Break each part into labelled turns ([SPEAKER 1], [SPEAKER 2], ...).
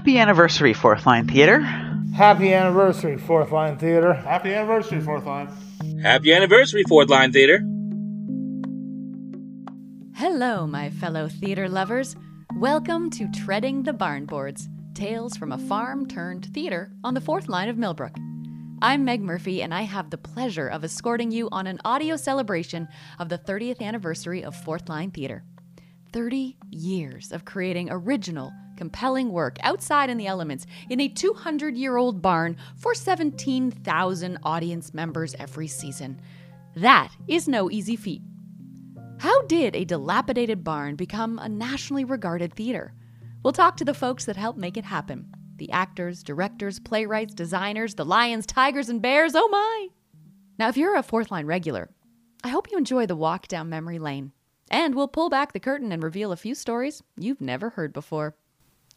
[SPEAKER 1] Happy anniversary, Fourth Line Theatre.
[SPEAKER 2] Happy anniversary, Fourth Line Theatre.
[SPEAKER 3] Happy anniversary, Fourth Line.
[SPEAKER 4] Happy anniversary, Fourth Line Theatre.
[SPEAKER 5] Hello, my fellow theater lovers. Welcome to Treading the Barnboards Tales from a Farm Turned Theater on the fourth line of Millbrook. I'm Meg Murphy, and I have the pleasure of escorting you on an audio celebration of the 30th anniversary of Fourth Line Theater. 30 years of creating original, compelling work outside in the elements in a 200 year old barn for 17,000 audience members every season. That is no easy feat. How did a dilapidated barn become a nationally regarded theater? We'll talk to the folks that helped make it happen the actors, directors, playwrights, designers, the lions, tigers, and bears. Oh my! Now, if you're a fourth line regular, I hope you enjoy the walk down memory lane. And we'll pull back the curtain and reveal a few stories you've never heard before.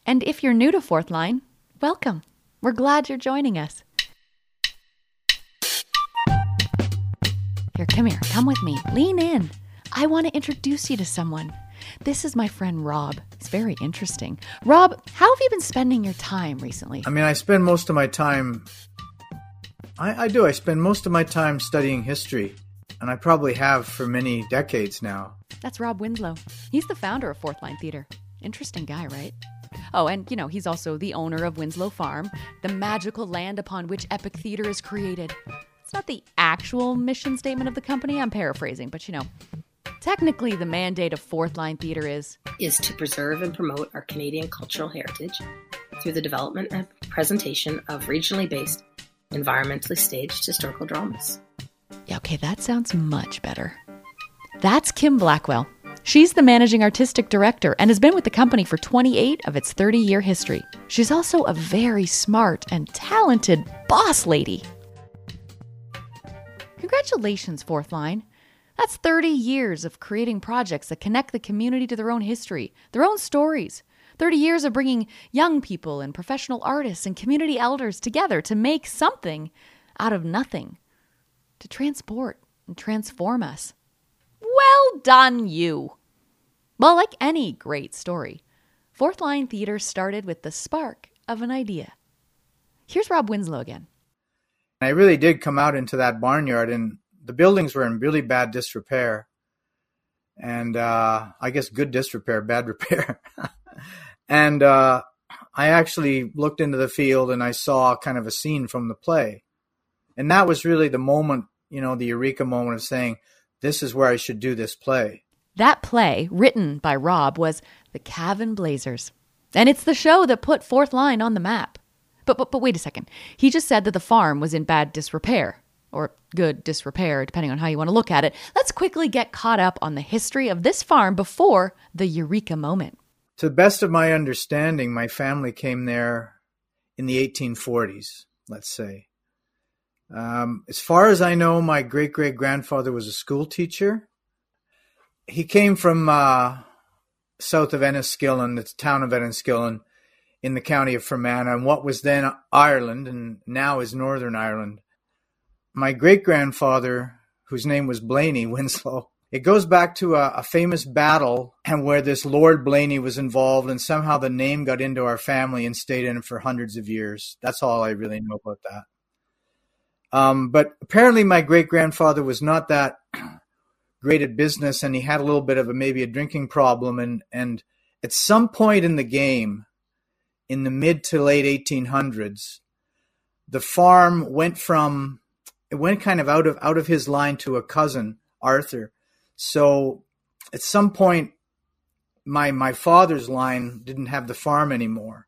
[SPEAKER 5] And if you're new to Fourth Line, welcome. We're glad you're joining us. Here, come here. Come with me. Lean in. I want to introduce you to someone. This is my friend Rob. He's very interesting. Rob, how have you been spending your time recently?
[SPEAKER 6] I mean, I spend most of my time. I, I do. I spend most of my time studying history, and I probably have for many decades now.
[SPEAKER 5] That's Rob Winslow. He's the founder of Fourth Line Theater. Interesting guy, right? Oh, and you know, he's also the owner of Winslow Farm, the magical land upon which epic theater is created. It's not the actual mission statement of the company, I'm paraphrasing, but you know, technically the mandate of Fourth Line Theater is
[SPEAKER 7] is to preserve and promote our Canadian cultural heritage through the development and presentation of regionally based, environmentally staged historical dramas.
[SPEAKER 5] Yeah, okay, that sounds much better. That's Kim Blackwell. She's the managing artistic director and has been with the company for 28 of its 30 year history. She's also a very smart and talented boss lady. Congratulations, Fourth Line. That's 30 years of creating projects that connect the community to their own history, their own stories. 30 years of bringing young people and professional artists and community elders together to make something out of nothing, to transport and transform us. Well done, you. Well, like any great story, Fourth Line Theater started with the spark of an idea. Here's Rob Winslow again.
[SPEAKER 6] I really did come out into that barnyard, and the buildings were in really bad disrepair. And uh, I guess good disrepair, bad repair. and uh, I actually looked into the field and I saw kind of a scene from the play. And that was really the moment, you know, the eureka moment of saying, this is where I should do this play.
[SPEAKER 5] That play, written by Rob, was The Cavan Blazers. And it's the show that put Fourth Line on the map. But, but, but wait a second. He just said that the farm was in bad disrepair, or good disrepair, depending on how you want to look at it. Let's quickly get caught up on the history of this farm before the Eureka moment.
[SPEAKER 6] To the best of my understanding, my family came there in the 1840s, let's say. Um, as far as I know, my great great grandfather was a school teacher. He came from uh, south of Enniskillen, the town of Enniskillen, in the county of Fermanagh, and what was then Ireland and now is Northern Ireland. My great grandfather, whose name was Blaney Winslow, it goes back to a, a, famous battle and where this Lord Blaney was involved, and somehow the name got into our family and stayed in for hundreds of years. That's all I really know about that. Um, but apparently, my great grandfather was not that great at business, and he had a little bit of a maybe a drinking problem. And and at some point in the game, in the mid to late 1800s, the farm went from it went kind of out of out of his line to a cousin, Arthur. So at some point, my my father's line didn't have the farm anymore,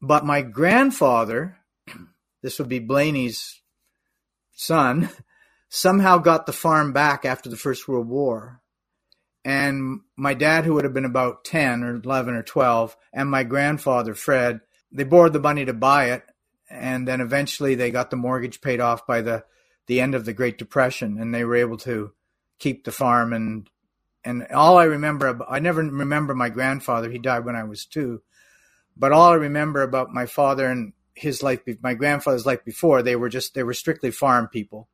[SPEAKER 6] but my grandfather, this would be Blaney's son somehow got the farm back after the First World War. And my dad, who would have been about 10 or 11 or 12, and my grandfather, Fred, they borrowed the money to buy it. And then eventually they got the mortgage paid off by the, the end of the Great Depression. And they were able to keep the farm. And, and all I remember, I never remember my grandfather. He died when I was two. But all I remember about my father and his life, my grandfather's life before, they were just, they were strictly farm people.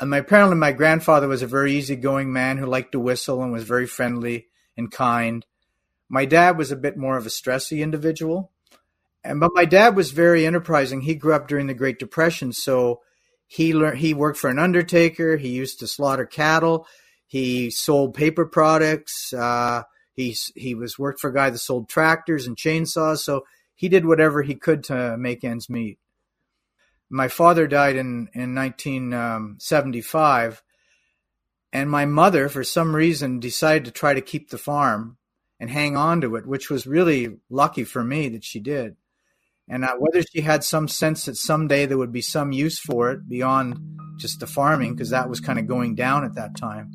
[SPEAKER 6] And my, apparently my grandfather was a very easygoing man who liked to whistle and was very friendly and kind. My dad was a bit more of a stressy individual. and but my dad was very enterprising. He grew up during the Great Depression, so he learned he worked for an undertaker. He used to slaughter cattle. He sold paper products. Uh, he he was worked for a guy that sold tractors and chainsaws. So he did whatever he could to make ends meet. My father died in in 1975, um, and my mother, for some reason, decided to try to keep the farm and hang on to it, which was really lucky for me that she did. And uh, whether she had some sense that someday there would be some use for it beyond just the farming, because that was kind of going down at that time.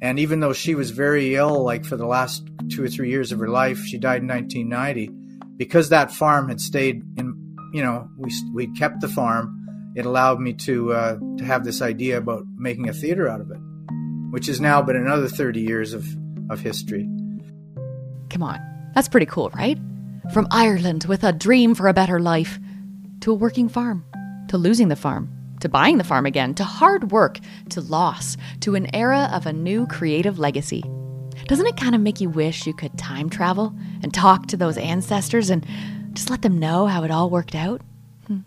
[SPEAKER 6] And even though she was very ill, like for the last two or three years of her life, she died in 1990. Because that farm had stayed in, you know, we we kept the farm. It allowed me to uh, to have this idea about making a theater out of it, which has now been another 30 years of of history.
[SPEAKER 5] Come on, that's pretty cool, right? From Ireland with a dream for a better life, to a working farm, to losing the farm, to buying the farm again, to hard work, to loss, to an era of a new creative legacy. Doesn't it kind of make you wish you could time travel and talk to those ancestors and just let them know how it all worked out? Hmm.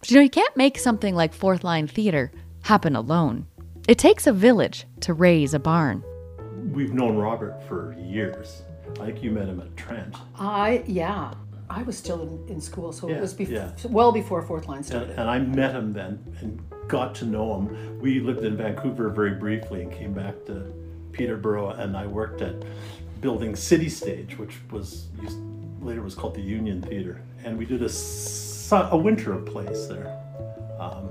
[SPEAKER 5] But you know, you can't make something like Fourth Line Theater happen alone. It takes a village to raise a barn.
[SPEAKER 3] We've known Robert for years. I think you met him at Trent.
[SPEAKER 8] I, yeah. I was still in, in school, so
[SPEAKER 3] Yeah,
[SPEAKER 8] it was bef-
[SPEAKER 3] yeah.
[SPEAKER 8] well before Fourth Line
[SPEAKER 3] And,
[SPEAKER 8] started.
[SPEAKER 3] and I met him then and got to know him. We lived in Vancouver very briefly and came back to Peterborough, and I worked at building City Stage, which was used, later was called the Union Theater, and we did a a winter of plays there, um,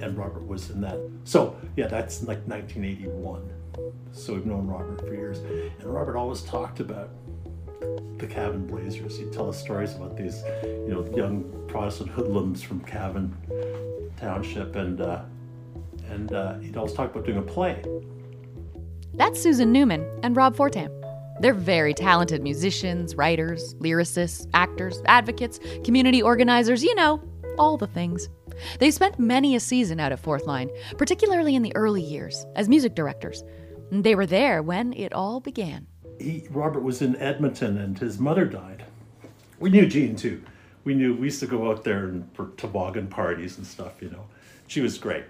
[SPEAKER 3] and Robert was in that. So yeah, that's like 1981. So we've known Robert for years, and Robert always talked about the Cavan Blazers. He'd tell us stories about these, you know, young Protestant hoodlums from Cavan Township, and uh, and uh, he'd always talk about doing a play.
[SPEAKER 5] That's Susan Newman and Rob Fortam. They're very talented musicians, writers, lyricists, actors, advocates, community organizers, you know, all the things. They spent many a season out at Fourth Line, particularly in the early years, as music directors. They were there when it all began.
[SPEAKER 3] He Robert was in Edmonton, and his mother died. We knew Jean too. We knew we used to go out there and for toboggan parties and stuff. You know, she was great.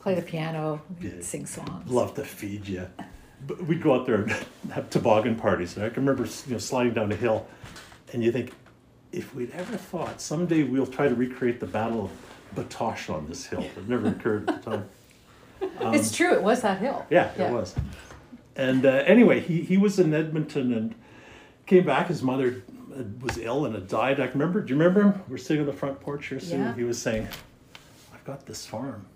[SPEAKER 8] Play the piano,
[SPEAKER 3] Yeah.
[SPEAKER 8] sing songs.
[SPEAKER 3] Love to feed you. But we'd go out there and have toboggan parties. And I can remember you know sliding down a hill, and you think, if we'd ever thought someday we'll try to recreate the Battle of Batoche on this hill, it never occurred at the time.
[SPEAKER 8] it's um, true, it was that hill.
[SPEAKER 3] Yeah, it was. And uh, anyway, he, he was in Edmonton and came back. His mother uh, was ill and had died. I remember. Do you remember him? We're sitting on the front porch here soon.
[SPEAKER 8] Yeah.
[SPEAKER 3] He was saying, "I've got this farm.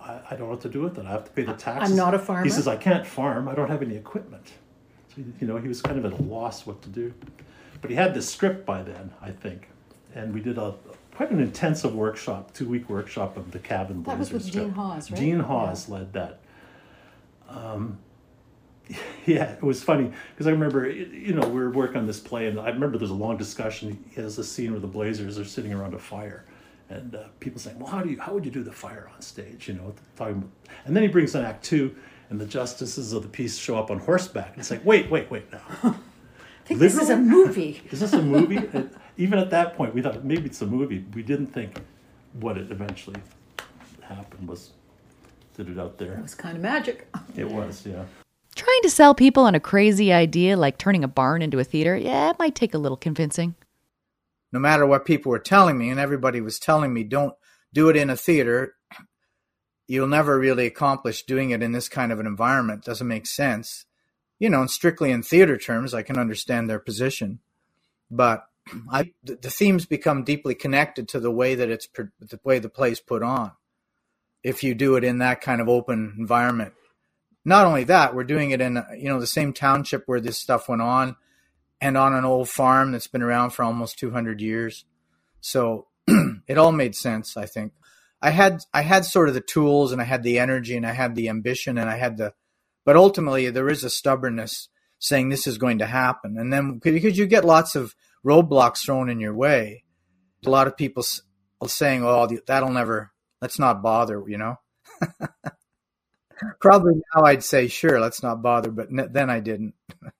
[SPEAKER 3] I, I don't know what to do with it. I have to pay the taxes."
[SPEAKER 8] I'm not a farmer.
[SPEAKER 3] He says, "I can't farm. I don't have any equipment." So you know, he was kind of at a loss what to do. But he had this script by then, I think, and we did a quite an intensive workshop, two week workshop of the cabin.
[SPEAKER 8] That was with
[SPEAKER 3] script.
[SPEAKER 8] Gene Hawes, right?
[SPEAKER 3] Gene Hawes led that. Yeah, it was funny because I remember, you know, we were working on this play, and I remember there's a long discussion. He has a scene where the Blazers are sitting around a fire, and uh, people saying, "Well, how do you, how would you do the fire on stage?" You know, talking. About, and then he brings in Act Two, and the justices of the peace show up on horseback. And it's like, wait, wait, wait, now,
[SPEAKER 8] I think this is a movie.
[SPEAKER 3] is this a movie? And even at that point, we thought maybe it's a movie. We didn't think what it eventually happened was did it out there.
[SPEAKER 8] It was kind of magic.
[SPEAKER 3] It was, yeah.
[SPEAKER 5] Trying to sell people on a crazy idea like turning a barn into a theater, yeah, it might take a little convincing.
[SPEAKER 6] no matter what people were telling me, and everybody was telling me, don't do it in a theater. You'll never really accomplish doing it in this kind of an environment. Doesn't make sense. You know, and strictly in theater terms, I can understand their position, but I, the the themes become deeply connected to the way that it's the way the play's put on. If you do it in that kind of open environment, not only that, we're doing it in you know the same township where this stuff went on, and on an old farm that's been around for almost 200 years. So it all made sense, I think. I had I had sort of the tools and I had the energy and I had the ambition and I had the but ultimately there is a stubbornness saying this is going to happen. And then because you get lots of roadblocks thrown in your way. A lot of people saying, "Oh, that'll never let's not bother," you know? probably now I'd say, sure, let's not bother, but then I didn't.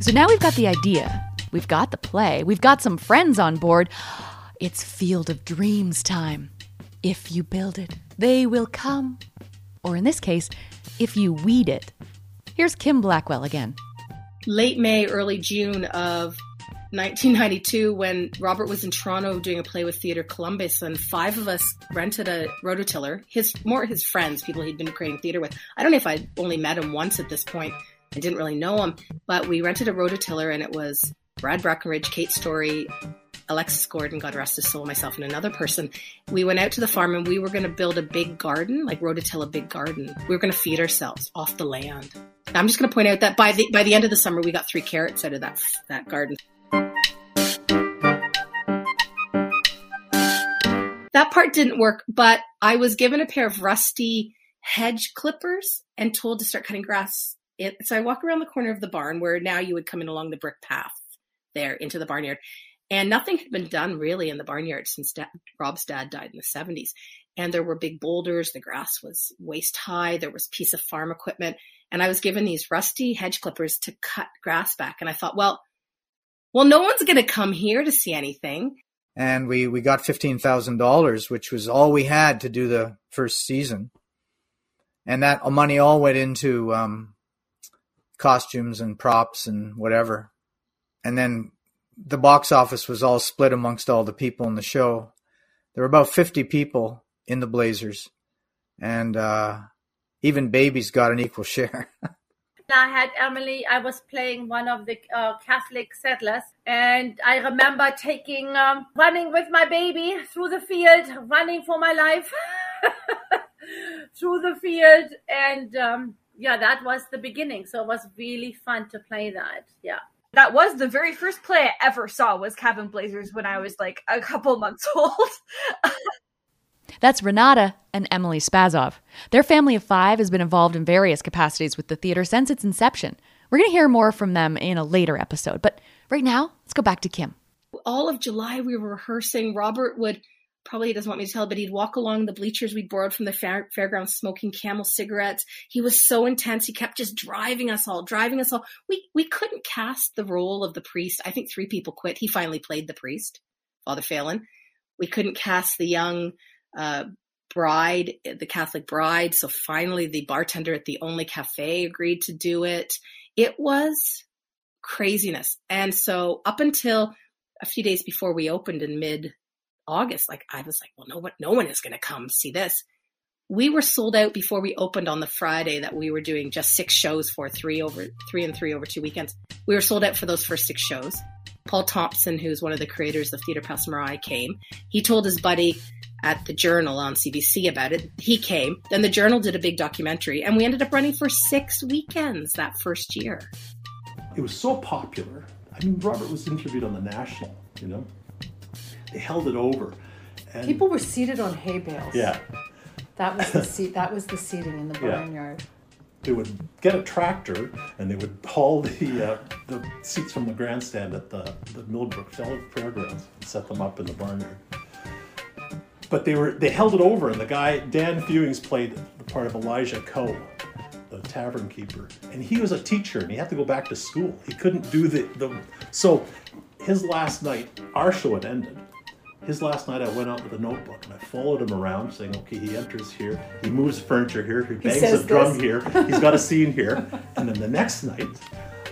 [SPEAKER 5] so now we've got the idea, we've got the play, we've got some friends on board. It's Field of Dreams time. If you build it, they will come. Or in this case, if you weed it. Here's Kim Blackwell again.
[SPEAKER 7] Late May, early June of 1992, when Robert was in Toronto doing a play with Theatre Columbus, and five of us rented a rototiller. His more his friends, people he'd been creating theatre with. I don't know if I'd only met him once at this point. I didn't really know him, but we rented a rototiller, and it was Brad Breckenridge, Kate Story, Alexis Gordon, God rest his soul, myself, and another person. We went out to the farm and we were going to build a big garden, like rototilla big garden. We were going to feed ourselves off the land. I'm just going to point out that by the by the end of the summer, we got three carrots out of that that garden. That part didn't work, but I was given a pair of rusty hedge clippers and told to start cutting grass. It, so I walk around the corner of the barn where now you would come in along the brick path there into the barnyard. And nothing had been done really in the barnyard since Rob's dad died in the 70s. And there were big boulders. The grass was waist high. There was piece of farm equipment. And I was given these rusty hedge clippers to cut grass back. And I thought, well, well, no one's going to come here to see anything.
[SPEAKER 6] And we, we got $15,000, which was all we had to do the first season. And that money all went into um, costumes and props and whatever. And then the box office was all split amongst all the people in the show. There were about 50 people in the Blazers, and uh, even babies got an equal share.
[SPEAKER 9] I had Emily, I was playing one of the uh, Catholic settlers, and I remember taking, um, running with my baby through the field, running for my life through the field. And um, yeah, that was the beginning. So it was really fun to play that. Yeah
[SPEAKER 10] that was the very first play I ever saw was Cavan Blazers when I was like a couple months old.
[SPEAKER 5] That's Renata and Emily Spasov. Their family of five has been involved in various capacities with the theater since its inception. We're going to hear more from them in a later episode, but right now, let's go back to Kim.
[SPEAKER 7] All of July, we were rehearsing. Robert would probably doesn't want me to tell, but he'd walk along the bleachers we borrowed from the fair, fairgrounds smoking camel cigarettes. He was so intense. He kept just driving us all, driving us all. We, we couldn't cast the role of the priest. I think three people quit. He finally played the priest, Father Phelan. We couldn't cast the young, uh, bride, the Catholic bride. So finally the bartender at the only cafe agreed to do it. It was craziness. And so up until a few days before we opened in mid August, like I was like, well, no one, no one is going to come see this. We were sold out before we opened on the Friday that we were doing just six shows for three over three and three over two weekends. We were sold out for those first six shows. Paul Thompson, who's one of the creators of Theatre Passe Muraille, came. He told his buddy at the Journal on CBC about it. He came. Then the Journal did a big documentary, and we ended up running for six weekends that first year.
[SPEAKER 3] It was so popular. I mean, Robert was interviewed on the National, you know, they held it over.
[SPEAKER 8] And People were seated on hay bales.
[SPEAKER 3] Yeah.
[SPEAKER 8] That was the seat. That was the seating in the barnyard. Yeah.
[SPEAKER 3] They would get a tractor and they would haul the uh, the seats from the grandstand at the the Millbrook Fairgrounds and set them up in the barnyard. But they were they held it over, and the guy Dan Fewings played the part of Elijah Coe, the tavern keeper, and he was a teacher and he had to go back to school. He couldn't do the the so his last night, our show had ended his last night, I went out with a notebook and I followed him around, saying, "Okay, he enters here, he moves furniture here, he bangs he a drum this. here, he's got a scene here." And then the next night,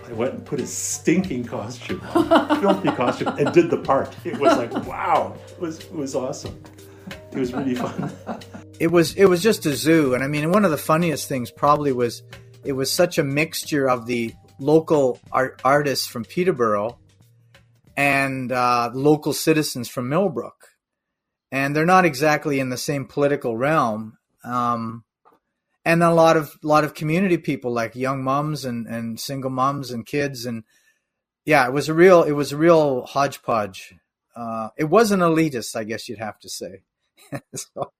[SPEAKER 3] I went and put his stinking costume on, filthy costume, and did the part. It was like, wow, it was it was awesome. It was really fun.
[SPEAKER 6] It was it was just a zoo, and I mean, one of the funniest things probably was it was such a mixture of the local art, artists from Peterborough and uh, local citizens from Millbrook. And they're not exactly in the same political realm. Um, and a lot of lot of community people like young moms and, and single moms and kids and yeah, it was a real it was a real hodgepodge. Uh, it wasn't elitist, I guess you'd have to say. so.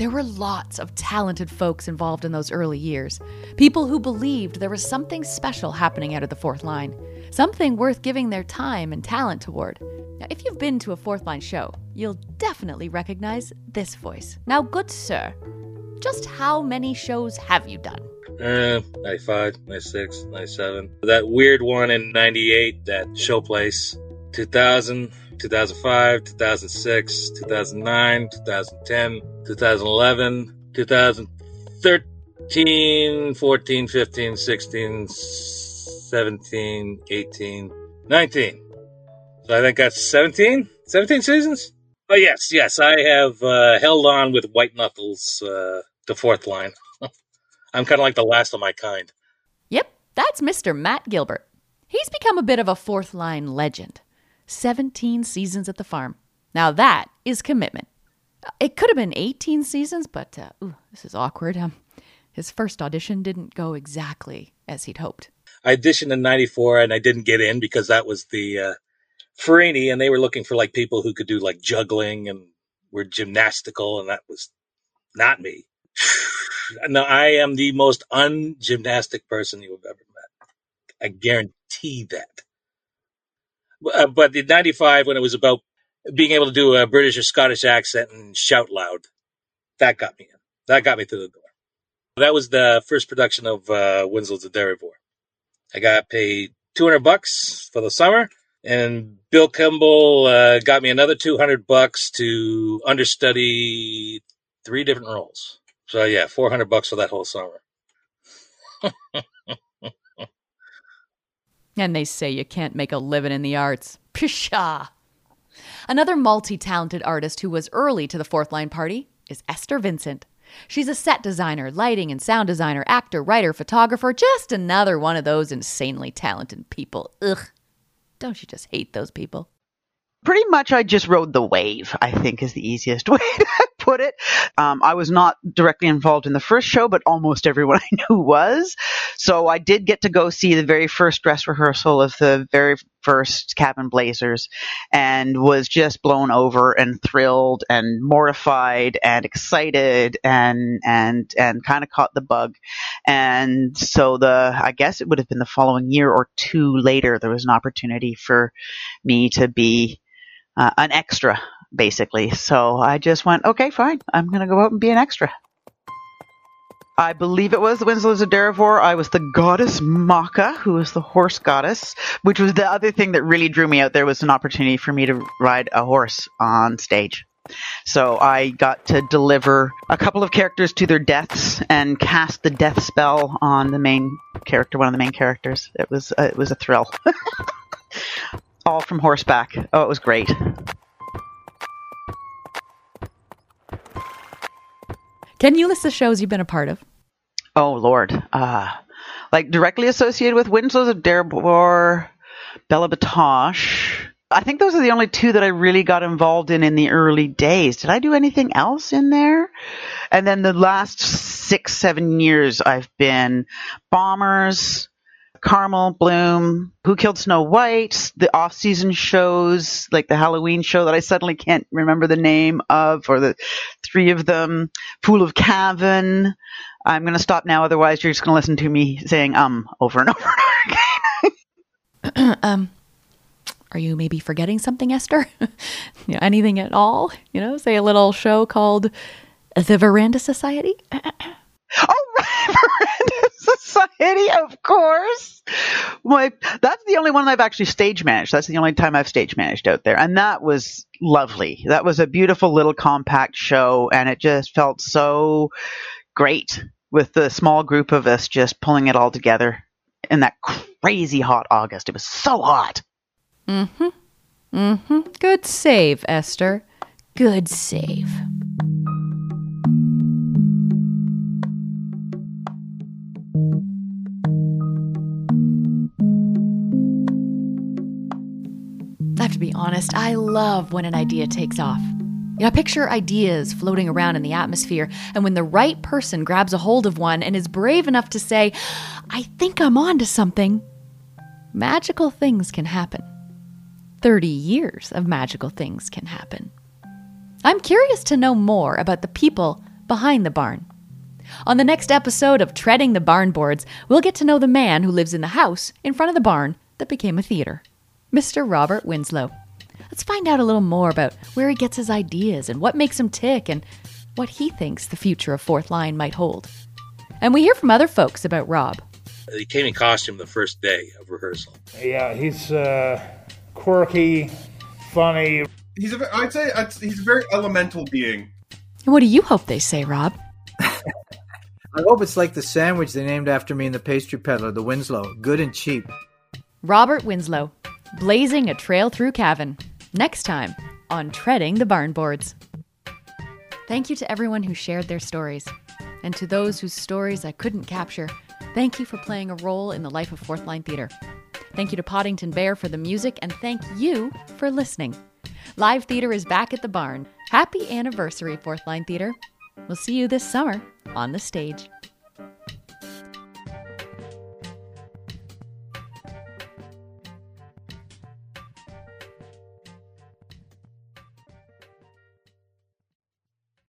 [SPEAKER 5] There were lots of talented folks involved in those early years. People who believed there was something special happening out of the fourth line, something worth giving their time and talent toward. Now, if you've been to a fourth line show, you'll definitely recognize this voice. Now, good sir, just how many shows have you done?
[SPEAKER 4] Uh, 95, 96, 97. That weird one in 98, that show place. 2000, 2005, 2006, 2009, 2010, 2011, 2013, 14, 15, 16, 17, 18, 19. So I think that's 17? 17 seasons? Oh, yes, yes. I have uh, held on with White Knuckles, uh, the fourth line. I'm kind of like the last of my kind.
[SPEAKER 5] Yep, that's Mr. Matt Gilbert. He's become a bit of a fourth line legend. 17 seasons at the farm. Now that is commitment. It could have been 18 seasons, but uh, ooh, this is awkward. Um, his first audition didn't go exactly as he'd hoped.
[SPEAKER 4] I auditioned in 94 and I didn't get in because that was the uh, Farini and they were looking for like people who could do like juggling and were gymnastical and that was not me. no, I am the most ungymnastic person you have ever met. I guarantee that. Uh, but in 95, when it was about being able to do a British or Scottish accent and shout loud, that got me in. That got me through the door. That was the first production of uh, Winslow's The Derryvore. I got paid 200 bucks for the summer, and Bill Kimball uh, got me another 200 bucks to understudy three different roles. So yeah, 400 bucks for that whole summer.
[SPEAKER 5] And they say you can't make a living in the arts. Pshaw! Another multi talented artist who was early to the fourth line party is Esther Vincent. She's a set designer, lighting and sound designer, actor, writer, photographer, just another one of those insanely talented people. Ugh. Don't you just hate those people?
[SPEAKER 1] Pretty much, I just rode the wave, I think is the easiest way to put it. Um, I was not directly involved in the first show, but almost everyone I knew was. So I did get to go see the very first dress rehearsal of the very first Cavan Blazers and was just blown over and thrilled and mortified and excited and, and, and kind of caught the bug. And so the, I guess it would have been the following year or two later, there was an opportunity for me to be uh, an extra, basically. So I just went, okay, fine. I'm going to go out and be an extra. I believe it was the Winslow's of. I was the goddess Macha, who was the horse goddess, which was the other thing that really drew me out there was an opportunity for me to ride a horse on stage. So I got to deliver a couple of characters to their deaths and cast the death spell on the main character, one of the main characters. It was uh, it was a thrill. All from horseback. Oh, it was great.
[SPEAKER 5] Can you list the shows you've been a part of?
[SPEAKER 1] Oh Lord, uh, like directly associated with Winslow's of Derryvore, Bella Batoche. I think those are the only two that I really got involved in in the early days. Did I do anything else in there? And then the last six, seven years, I've been Bombers, Carmel, Bloom, Who Killed Snow White, the off-season shows, like the Halloween show that I suddenly can't remember the name of, or the three of them, Fool of Cavan. I'm going to stop now, otherwise you're just going to listen to me saying um over and over
[SPEAKER 5] again. um, are you maybe forgetting something, Esther? you know, anything at all? You know, say a little show called The Veranda Society?
[SPEAKER 1] oh, right, Veranda Society, of course. My, that's the only one I've actually stage managed. That's the only time I've stage managed out there. And that was lovely. That was a beautiful little compact show, and it just felt so great with the small group of us just pulling it all together in that crazy hot August. It was so hot.
[SPEAKER 5] Mm hmm. Mm hmm. Good save, Esther. Good save. Have to be honest, I love when an idea takes off. You know, picture ideas floating around in the atmosphere, and when the right person grabs a hold of one and is brave enough to say, I think I'm onto something, magical things can happen. 30 years of magical things can happen. I'm curious to know more about the people behind the barn. On the next episode of Treading the Barn Boards, we'll get to know the man who lives in the house in front of the barn that became a theater, Mr. Robert Winslow. Let's find out a little more about where he gets his ideas and what makes him tick and what he thinks the future of Fourth Line might hold. And we hear from other folks about Rob.
[SPEAKER 4] He came in costume the first day of rehearsal.
[SPEAKER 2] Yeah, he's uh, quirky, funny.
[SPEAKER 11] He's a, I'd say he's a very elemental being.
[SPEAKER 5] And what do you hope they say, Rob?
[SPEAKER 6] I hope it's like the sandwich they named after me in the pastry peddler, the Winslow. Good and cheap.
[SPEAKER 5] Robert Winslow, blazing a trail through Cavan. Next time on Treading the Barn Boards. Thank you to everyone who shared their stories. And to those whose stories I couldn't capture, thank you for playing a role in the life of Fourth Line Theatre. Thank you to Poddington Bear for the music, and thank you for listening. Live theater is back at the barn. Happy anniversary, Fourth Line Theatre. We'll see you this summer on the stage.